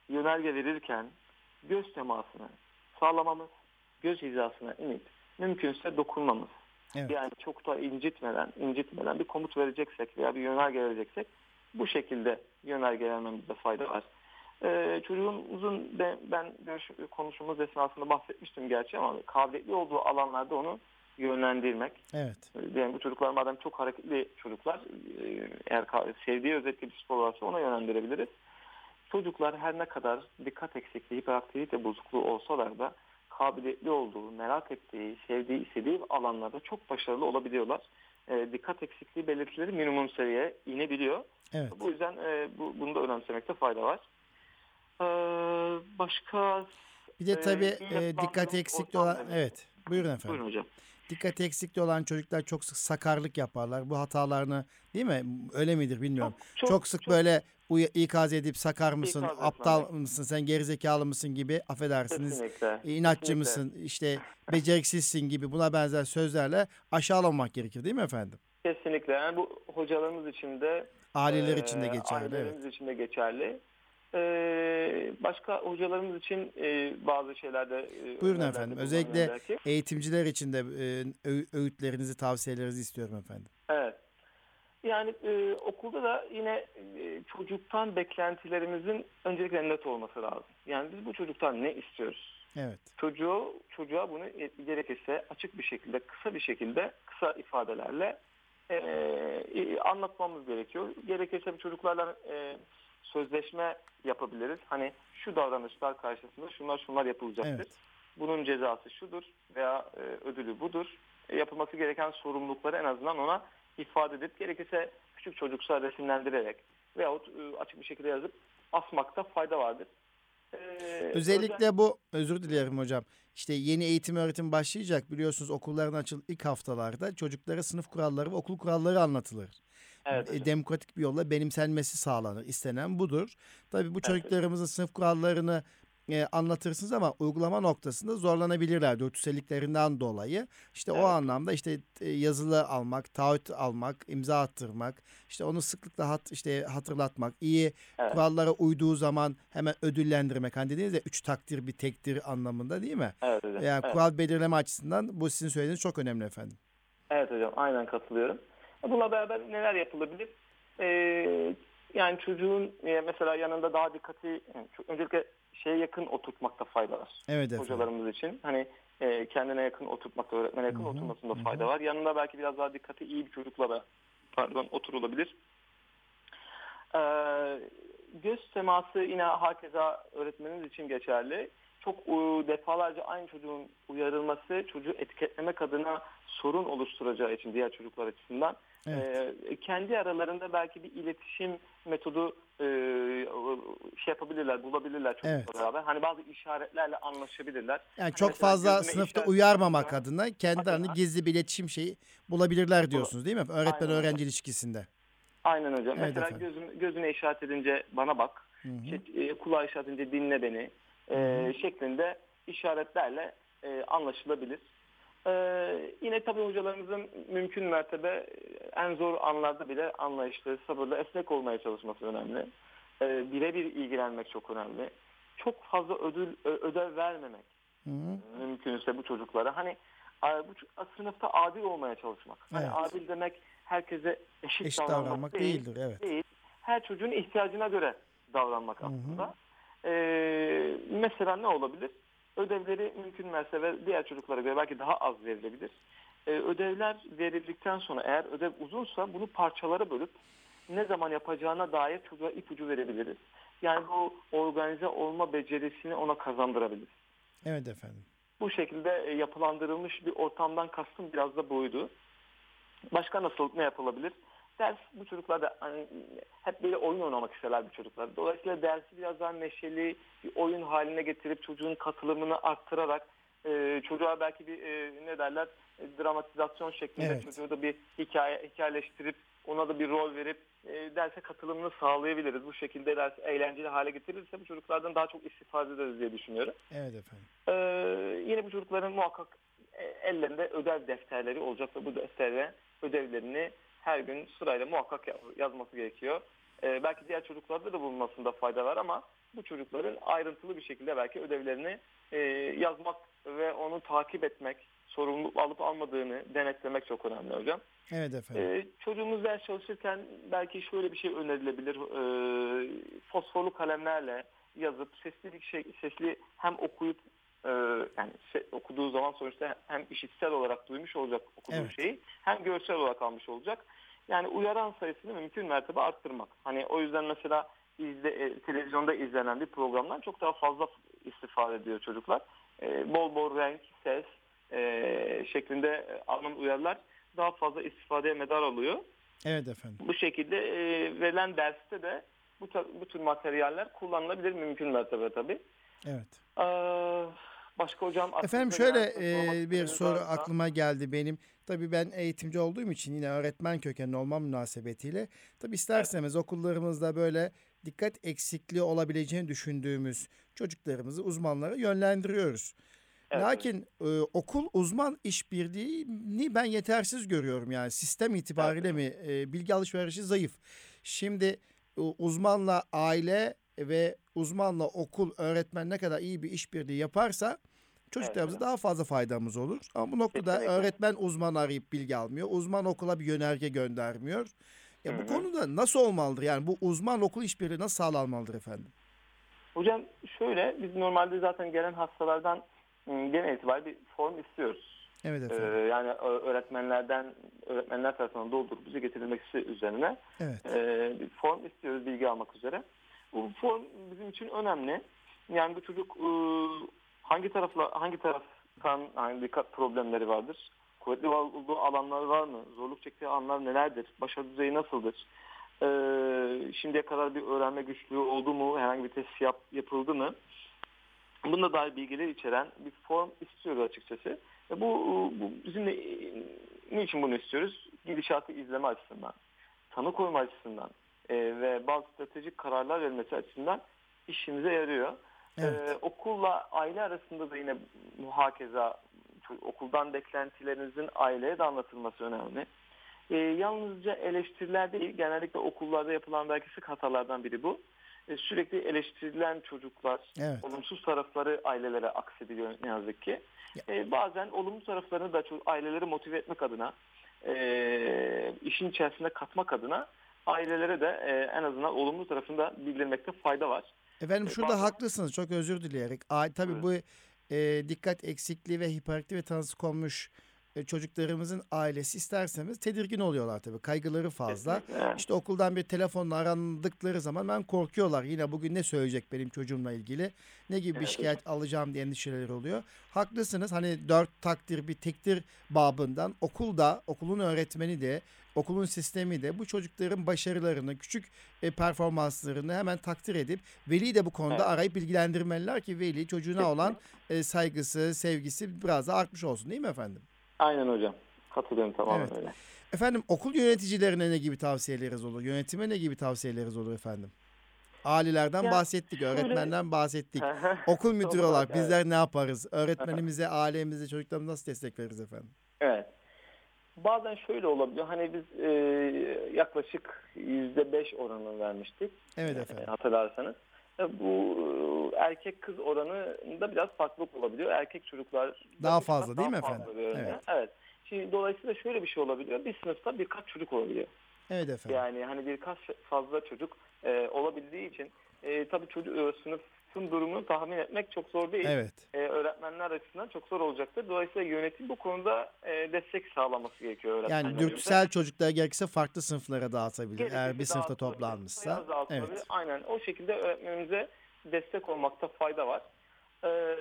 yönerge verirken göz temasını sağlamamız, göz hizasına inip mümkünse dokunmamız. Evet. Yani çok da incitmeden, incitmeden bir komut vereceksek veya bir yönerge vereceksek bu şekilde yönerge vermemizde fayda var. Ee, çocuğumuzun de, ben görüş, konuşmamız esnasında bahsetmiştim gerçi ama kabiliyetli olduğu alanlarda onu yönlendirmek. Evet. Yani bu çocuklar madem çok hareketli çocuklar e, eğer sevdiği özellikle bir spor varsa ona yönlendirebiliriz. Çocuklar her ne kadar dikkat eksikliği, hiperaktivite bozukluğu olsalar da kabiliyetli olduğu, merak ettiği, sevdiği, istediği alanlarda çok başarılı olabiliyorlar. E, dikkat eksikliği belirtileri minimum seviyeye inebiliyor. Evet. Bu yüzden e, bu, bunu da önemsemekte fayda var. E, başka Bir de tabii e, yapılan dikkat eksikliği olan evet. Buyurun efendim. buyurun hocam. Dikkat eksikliği olan çocuklar çok sık sakarlık yaparlar. Bu hatalarını değil mi? Öyle midir bilmiyorum. Çok, sık böyle uy- ikaz edip sakar mısın, İkaz aptal etmemek. mısın, sen gerizekalı mısın gibi affedersiniz. Kesinlikle. e, inatçı kesinlikle. mısın, işte beceriksizsin gibi buna benzer sözlerle aşağılamak gerekir değil mi efendim? Kesinlikle. Yani bu hocalarımız için de Aileler Ee, için de geçerli. Evet. Ailelerimiz için de geçerli. Ee, başka hocalarımız için e, bazı şeylerde e, Buyurun efendim. Özellikle belki. eğitimciler için de e, öğ- öğütlerinizi, tavsiyelerinizi istiyorum efendim. Evet. Yani e, okulda da yine e, çocuktan beklentilerimizin öncelikle net olması lazım. Yani biz bu çocuktan ne istiyoruz? Evet. Çocuğu, çocuğa bunu gerekirse açık bir şekilde, kısa bir şekilde, kısa ifadelerle e, anlatmamız gerekiyor. Gerekirse çocuklarla e, sözleşme yapabiliriz. Hani şu davranışlar karşısında şunlar şunlar yapılacaktır. Evet. Bunun cezası şudur veya e, ödülü budur. E, yapılması gereken sorumlulukları en azından ona ifade edip gerekirse küçük çocuksa resimlendirerek veyahut e, açık bir şekilde yazıp asmakta fayda vardır. E, Özellikle bu özür dilerim hocam. İşte yeni eğitim öğretim başlayacak biliyorsunuz okulların açıl ilk haftalarda çocuklara sınıf kuralları ve okul kuralları anlatılır. Evet E, hocam. demokratik bir yolla benimsenmesi sağlanır. İstenen budur. Tabii bu Evet. çocuklarımızın sınıf kurallarını e, anlatırsınız ama uygulama noktasında zorlanabilirler dürtüselliklerinden dolayı. İşte o Evet. anlamda işte e, yazılı almak, taahhüt almak, imza attırmak, işte onu sıklıkla hat, işte hatırlatmak, iyi Evet. kurallara uyduğu zaman hemen ödüllendirmek. Hani dediniz ya üç takdir bir tektir anlamında değil mi? Evet hocam. Yani evet. kural belirleme açısından bu sizin söylediğiniz çok önemli efendim. Evet hocam aynen katılıyorum. Bununla beraber neler yapılabilir? Ee, yani çocuğun e, mesela yanında daha dikkati yani çok- öncelikle şeye yakın oturtmakta fayda var. Evet efendim. Hocalarımız için hani e, kendine yakın oturtmakta, öğretmene yakın Hı hı, oturmasında hı hı. fayda var. Yanında belki biraz daha dikkati iyi bir çocukla da pardon oturulabilir. Ee, göz teması yine hakeza öğretmeniniz için geçerli. Çok e, defalarca aynı çocuğun uyarılması çocuğu etiketlemek adına sorun oluşturacağı için diğer çocuklar açısından Evet. e, kendi aralarında belki bir iletişim metodu e, şey yapabilirler, bulabilirler çocukla Evet. beraber. Hani bazı işaretlerle anlaşabilirler. Yani çok Mesela fazla sınıfta işaret uyarmamak adına kendi aralarında gizli bir iletişim şeyi bulabilirler diyorsunuz değil mi? Öğretmen Aynen. öğrenci ilişkisinde. Aynen hocam. Evet Mesela efendim. gözüm, gözüne işaret edince bana bak, Hı hı. işte, e, kulağa işaret edince dinle beni e, şeklinde işaretlerle e, anlaşılabilir. E, yine tabii hocalarımızın mümkün mertebe en zor anlarda bile anlayışlı, sabırlı, esnek olmaya çalışması önemli. E, birebir ilgilenmek çok önemli. Çok fazla ödül ödev vermemek Hı hı. mümkünse bu çocuklara. Hani bu sınıfta adil olmaya çalışmak. Hani Evet. adil demek herkese eşit, Eşit davranmak değildir evet. değil. Her çocuğun ihtiyacına göre davranmak Hı hı. Ee, mesela ne olabilir? Ödevleri mümkün mertebe diğer çocuklara göre belki daha az verilebilir. Ee, ödevler verildikten sonra eğer ödev uzunsa bunu parçalara bölüp ne zaman yapacağına dair çocuğa ipucu verebiliriz. Yani bu organize olma becerisini ona kazandırabilir. Evet efendim. Bu şekilde e, yapılandırılmış bir ortamdan kastım biraz da buydu. Başka nasıl ne yapılabilir? Ders bu çocuklar da hani, hep böyle oyun oynamak isterler bu çocuklar. Dolayısıyla dersi biraz daha neşeli bir oyun haline getirip çocuğun katılımını arttırarak e, çocuğa belki bir e, ne derler e, dramatizasyon şeklinde Evet. çocuğu da bir hikaye hikayeleştirip ona da bir rol verip e, derse katılımını sağlayabiliriz. Bu şekilde ders eğlenceli hale getirirse bu çocuklardan daha çok istifade ederiz diye düşünüyorum. Evet efendim. Ee, yine bu çocukların muhakkak e, ellerinde ödev defterleri olacak ve bu deftere ödevlerini her gün sırayla muhakkak ya- yazması gerekiyor. Ee, belki diğer çocuklarda da bulunmasında fayda var ama bu çocukların ayrıntılı bir şekilde belki ödevlerini e, yazmak ve onu takip etmek, sorumluluk alıp almadığını denetlemek çok önemli hocam. Evet efendim. Ee, çocuğumuz ders çalışırken belki şöyle bir şey önerilebilir. Ee, fosforlu kalemlerle yazıp sesli bir şey, sesli hem okuyup e, yani se- okuduğu zaman sonuçta hem işitsel olarak duymuş olacak okuduğu Evet. şeyi hem görsel olarak almış olacak. Yani uyaran sayısını mümkün mertebe arttırmak. Hani o yüzden mesela izle, e, televizyonda izlenen bir programdan çok daha fazla istifade ediyor çocuklar. E, bol bol renk, ses e, şeklinde e, alınan uyarılar daha fazla istifadeye medar oluyor. Evet efendim. Bu şekilde e, verilen derste de bu, bu tür materyaller kullanılabilir mümkün mertebe tabii. Evet. Ee, başka hocam? Efendim şöyle e, bir soru varsa- aklıma geldi benim. Tabii ben eğitimci olduğum için yine öğretmen kökenli olmam münasebetiyle. Tabii isterseniz okullarımızda böyle dikkat eksikliği olabileceğini düşündüğümüz çocuklarımızı uzmanlara yönlendiriyoruz. Evet, Lakin e, okul uzman işbirliğini ben yetersiz görüyorum yani sistem itibariyle mi e, bilgi alışverişi zayıf. Şimdi e, uzmanla aile ve uzmanla okul öğretmen ne kadar iyi bir işbirliği yaparsa çocuklarımıza Evet. daha fazla faydamız olur. Ama bu noktada Kesinlikle. öğretmen uzman arayıp bilgi almıyor. Uzman okula bir yönerge göndermiyor. Ya Hı bu konuda nasıl olmalıdır? Yani bu uzman okul işbirliği nasıl sağlanmalıdır efendim? Hocam şöyle biz normalde zaten gelen hastalardan ım, genel itibariyle bir form istiyoruz. Evet Ee, efendim. yani ö- öğretmenlerden öğretmenler tarafından doldurup bize getirilmesi üzerine Evet. e, bir form istiyoruz bilgi almak üzere. Bu form bizim için önemli. Yani bu çocuk e, hangi tarafla hangi taraftan hangi dikkat problemleri vardır? Kuvvetli olduğu alanlar var mı? Zorluk çektiği anlar nelerdir? Başarı düzeyi nasıldır? E, şimdiye kadar bir öğrenme güçlüğü oldu mu? Herhangi bir test yap, yapıldı mı? Bunda dair bilgiler içeren bir form istiyoruz açıkçası. Ve bu, bu bizim de e, niçin bunu istiyoruz? Gidişatı izleme açısından, tanı koyma açısından e, ve bazı stratejik kararlar verilmesi açısından işimize yarıyor. Evet. Ee, okulla aile arasında da yine muhakeza, okuldan beklentilerinizin aileye de anlatılması önemli. Ee, yalnızca eleştiriler değil, genellikle okullarda yapılan belki sık hatalardan biri bu. Ee, sürekli eleştirilen çocuklar, Evet. olumsuz tarafları ailelere aksediliyor ne yazık ki. Ee, bazen olumlu taraflarını da aileleri motive etmek adına, e, işin içerisine katmak adına ailelere de e, en azından olumlu tarafını da bildirmekte fayda var. Efendim E, şurada pardon. haklısınız. Çok özür dileyerek. A, tabii bu e, dikkat eksikliği ve hiperaktif ve tanısı konmuş e, çocuklarımızın ailesi isterseniz tedirgin oluyorlar tabii. Kaygıları fazla. Kesinlikle. İşte okuldan bir telefonla arandıkları zaman ben korkuyorlar. Yine bugün ne söyleyecek benim çocuğumla ilgili? Ne gibi bir Evet, şikayet alacağım diye endişeleri oluyor. Haklısınız. Hani dört takdir bir tektir babından okulda, okulun öğretmeni de, okulun sistemi de bu çocukların başarılarını, küçük e, performanslarını hemen takdir edip veli de bu konuda Evet. arayıp bilgilendirmeliler ki veli çocuğuna olan e, saygısı, sevgisi biraz da artmış olsun değil mi efendim? Aynen hocam. Katılıyorum tamamen Evet. öyle. Efendim okul yöneticilerine ne gibi tavsiyeleriniz olur? Yönetime ne gibi tavsiyeleriniz olur efendim? Alilerden Ya, bahsettik, şöyle- öğretmenden bahsettik. Okul müdürü olarak evet. bizler ne yaparız? Öğretmenimize, ailemize, çocuklarımıza nasıl destek veririz efendim? Evet. Bazen şöyle olabiliyor. Hani biz e, yaklaşık yüzde beş oranını vermiştik. Evet e, efendim. hatırlarsanız. E, bu e, erkek kız oranında biraz farklılık olabiliyor. Erkek çocuklar Daha fazla değil mi daha efendim? bir öğrenci. Evet. evet. Şimdi dolayısıyla şöyle bir şey olabiliyor. Bir sınıfta birkaç çocuk olabiliyor. Evet efendim. Yani hani birkaç fazla çocuk e, olabildiği için e, tabii çocuk e, sınıfın durumunu tahmin etmek çok zor değil. Evet. E, öğretmenler açısından çok zor olacaktır. Dolayısıyla yönetim bu konuda e, destek sağlaması gerekiyor öğretmenlerimize. Yani dürtüsel çocuklar gerekirse farklı sınıflara dağıtabilir. Gerekirse Eğer bir sınıfta toplanmışsa. Evet. Aynen o şekilde öğretmenimize destek olmakta fayda var. Ee,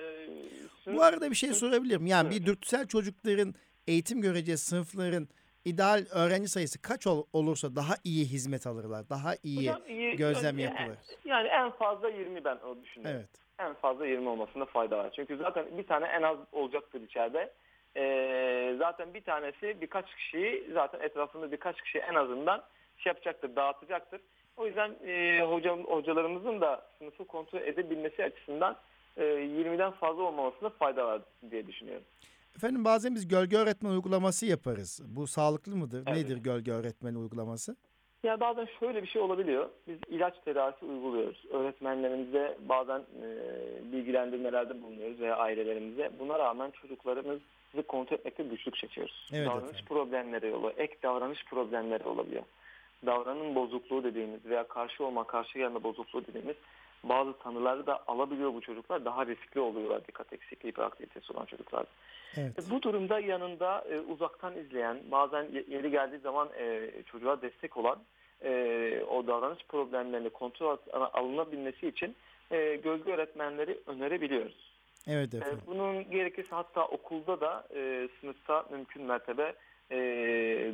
Bu arada bir şey sorabilirim. Yani Evet. bir dürtüsel çocukların eğitim göreceği sınıfların ideal öğrenci sayısı kaç ol- olursa daha iyi hizmet alırlar. Daha iyi Hocam iyi- gözlem yani- yapılır. Yani en fazla 20 ben o düşünüyorum. Evet. en fazla 20 olmasında fayda var. Çünkü zaten bir tane en az olacaktır içeride. Ee, zaten bir tanesi birkaç kişiyi zaten etrafında birkaç kişi en azından şey yapacaktır, dağıtacaktır. O yüzden e, hocam, hocalarımızın da sınıfı kontrol edebilmesi açısından e, 20'den fazla olmamasında fayda var diye düşünüyorum. Efendim bazen biz gölge öğretmen uygulaması yaparız. Bu sağlıklı mıdır? Evet. Nedir gölge öğretmen uygulaması? Ya bazen şöyle bir şey olabiliyor. Biz ilaç tedavisi uyguluyoruz. Öğretmenlerimize bazen e, bilgilendirmelerde bulunuyoruz veya ailelerimize. Buna rağmen çocuklarımızı kontrol etmekte güçlük çekiyoruz. Evet davranış efendim. problemleri oluyor. Ek davranış problemleri olabiliyor. Davranın bozukluğu dediğimiz veya karşı olma, karşı gelme bozukluğu dediğimiz bazı tanıları da alabiliyor bu çocuklar. Daha riskli oluyorlar dikkat eksikliği, hiperaktivitesi olan çocuklar. Evet. E, Bu durumda yanında e, uzaktan izleyen, bazen ye- yeri geldiği zaman e, çocuğa destek olan e, o davranış problemlerini kontrol alınabilmesi için e, gölge öğretmenleri önerebiliyoruz. Evet E, efendim. bunun gerekirse hatta okulda da e, sınıfta mümkün mertebe e,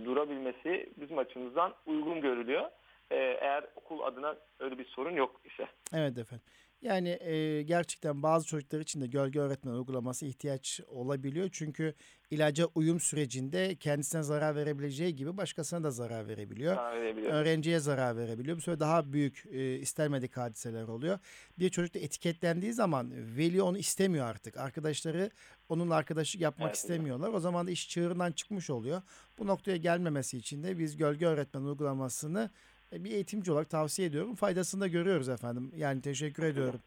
durabilmesi bizim açımızdan uygun görülüyor. E, eğer okul adına öyle bir sorun yok ise. Evet efendim. Yani e, gerçekten bazı çocuklar için de gölge öğretmen uygulaması ihtiyaç olabiliyor. Çünkü ilaca uyum sürecinde kendisine zarar verebileceği gibi başkasına da zarar verebiliyor. Verebiliyor. Öğrenciye zarar verebiliyor. Bu sefer daha büyük e, istenmedik hadiseler oluyor. Bir çocuk da etiketlendiği zaman veli onu istemiyor artık. Arkadaşları onunla arkadaşlık yapmak Evet, istemiyorlar. O zaman da iş çığırından çıkmış oluyor. Bu noktaya gelmemesi için de biz gölge öğretmen uygulamasını bir eğitimci olarak tavsiye ediyorum. Faydasını da görüyoruz efendim. Yani teşekkür ediyorum.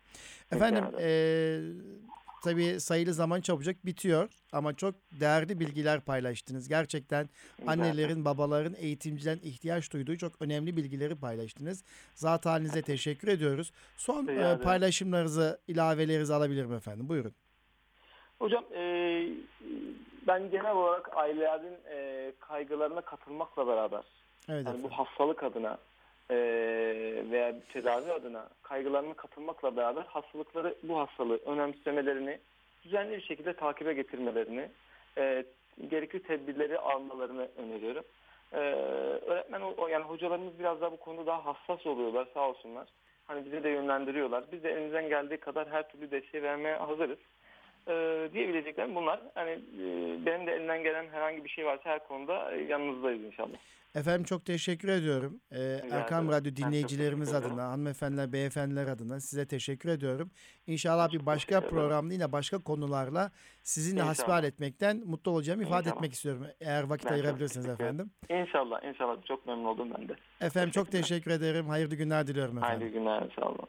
Efendim e, tabii sayılı zaman çabucak bitiyor ama çok değerli bilgiler paylaştınız. Gerçekten annelerin, babaların, eğitimcilerin ihtiyaç duyduğu çok önemli bilgileri paylaştınız. Zat halinize teşekkür ediyoruz. Son e, paylaşımlarınızı, ilavelerinizi alabilirim efendim. Buyurun. Hocam e, ben genel olarak ailelerin e, kaygılarına katılmakla beraber Evet yani bu hastalık adına e, veya tedavi adına kaygılarına katılmakla beraber hastalıkları bu hastalığı önemsemelerini düzenli bir şekilde takibe getirmelerini e, gerekli tedbirleri almalarını öneriyorum. E, öğretmen o- yani hocalarımız biraz daha bu konuda daha hassas oluyorlar sağ olsunlar. Hani bize de yönlendiriyorlar. Biz de elimizden geldiği kadar her türlü desteği vermeye hazırız. E, diyebileceklerim bunlar. Hani e, benim de elimden gelen herhangi bir şey varsa her konuda e, yanınızdayız inşallah. Efendim çok teşekkür ediyorum. Ee, Erkam. Radyo dinleyicilerimiz adına, hanımefendiler, beyefendiler adına size teşekkür ediyorum. İnşallah bir başka programda yine başka konularla sizinle İnşallah. hasbihal etmekten mutlu olacağımı ifade İnşallah. etmek istiyorum. Eğer vakit Ben ayırabilirsiniz efendim. İnşallah, inşallah. Çok memnun oldum ben de. Efendim çok teşekkür ederim. Hayırlı günler diliyorum efendim. Hayırlı günler inşallah.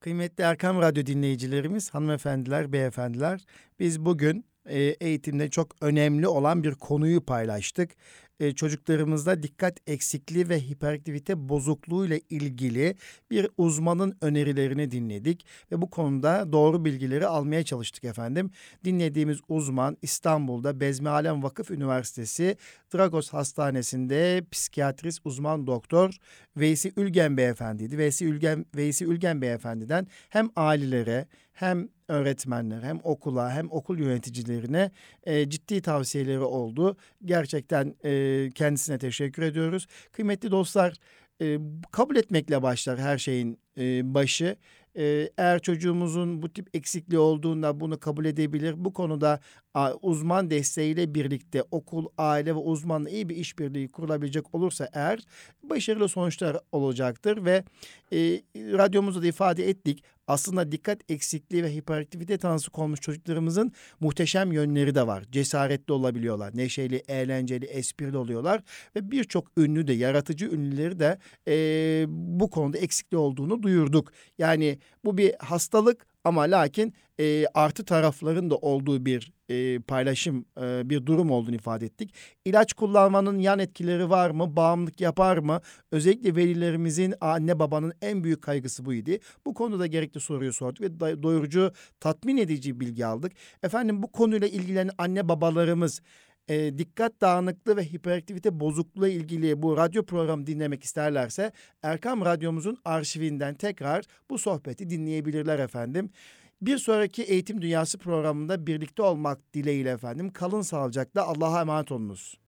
Kıymetli Erkam Radyo dinleyicilerimiz, hanımefendiler, beyefendiler, biz bugün e, eğitimde çok önemli olan bir konuyu paylaştık. E, çocuklarımızda dikkat eksikliği ve hiperaktivite bozukluğu ile ilgili bir uzmanın önerilerini dinledik ve bu konuda doğru bilgileri almaya çalıştık efendim. Dinlediğimiz uzman İstanbul'da Bezmi Alem Vakıf Üniversitesi Dragos Hastanesi'nde psikiyatrist uzman doktor Veysi Ülgen Beyefendiydi. Veysi Ülgen, Veysi Ülgen Beyefendi'den hem ailelere hem öğretmenlere hem okula hem okul yöneticilerine e, ciddi tavsiyeleri oldu. Gerçekten e, kendisine teşekkür ediyoruz. Kıymetli dostlar e, kabul etmekle başlar her şeyin e, başı. E, eğer çocuğumuzun bu tip eksikliği olduğunda bunu kabul edebilir. Bu konuda uzman desteğiyle birlikte okul, aile ve uzmanla iyi bir işbirliği kurulabilecek olursa eğer başarılı sonuçlar olacaktır ve e, radyomuzda da ifade ettik. Aslında dikkat eksikliği ve hiperaktivite tanısı konmuş çocuklarımızın muhteşem yönleri de var. Cesaretli olabiliyorlar, neşeli, eğlenceli, esprili oluyorlar ve birçok ünlü de, yaratıcı ünlüleri de e, bu konuda eksikliği olduğunu duyurduk. Yani bu bir hastalık ama lakin e, artı tarafların da olduğu bir e, paylaşım, e, bir durum olduğunu ifade ettik. İlaç kullanmanın yan etkileri var mı? Bağımlılık yapar mı? Özellikle velilerimizin, anne babanın en büyük kaygısı buydu. Bu konuda da gerekli soruyu sorduk ve doyurucu, tatmin edici bilgi aldık. Efendim bu konuyla ilgilenen anne babalarımız e, dikkat dağınıklığı ve hiperaktivite bozukluğu ilgili bu radyo programı dinlemek isterlerse Erkam Radyomuzun arşivinden tekrar bu sohbeti dinleyebilirler efendim. Bir sonraki Eğitim Dünyası programında birlikte olmak dileğiyle efendim. Kalın sağlıcakla Allah'a emanet olunuz.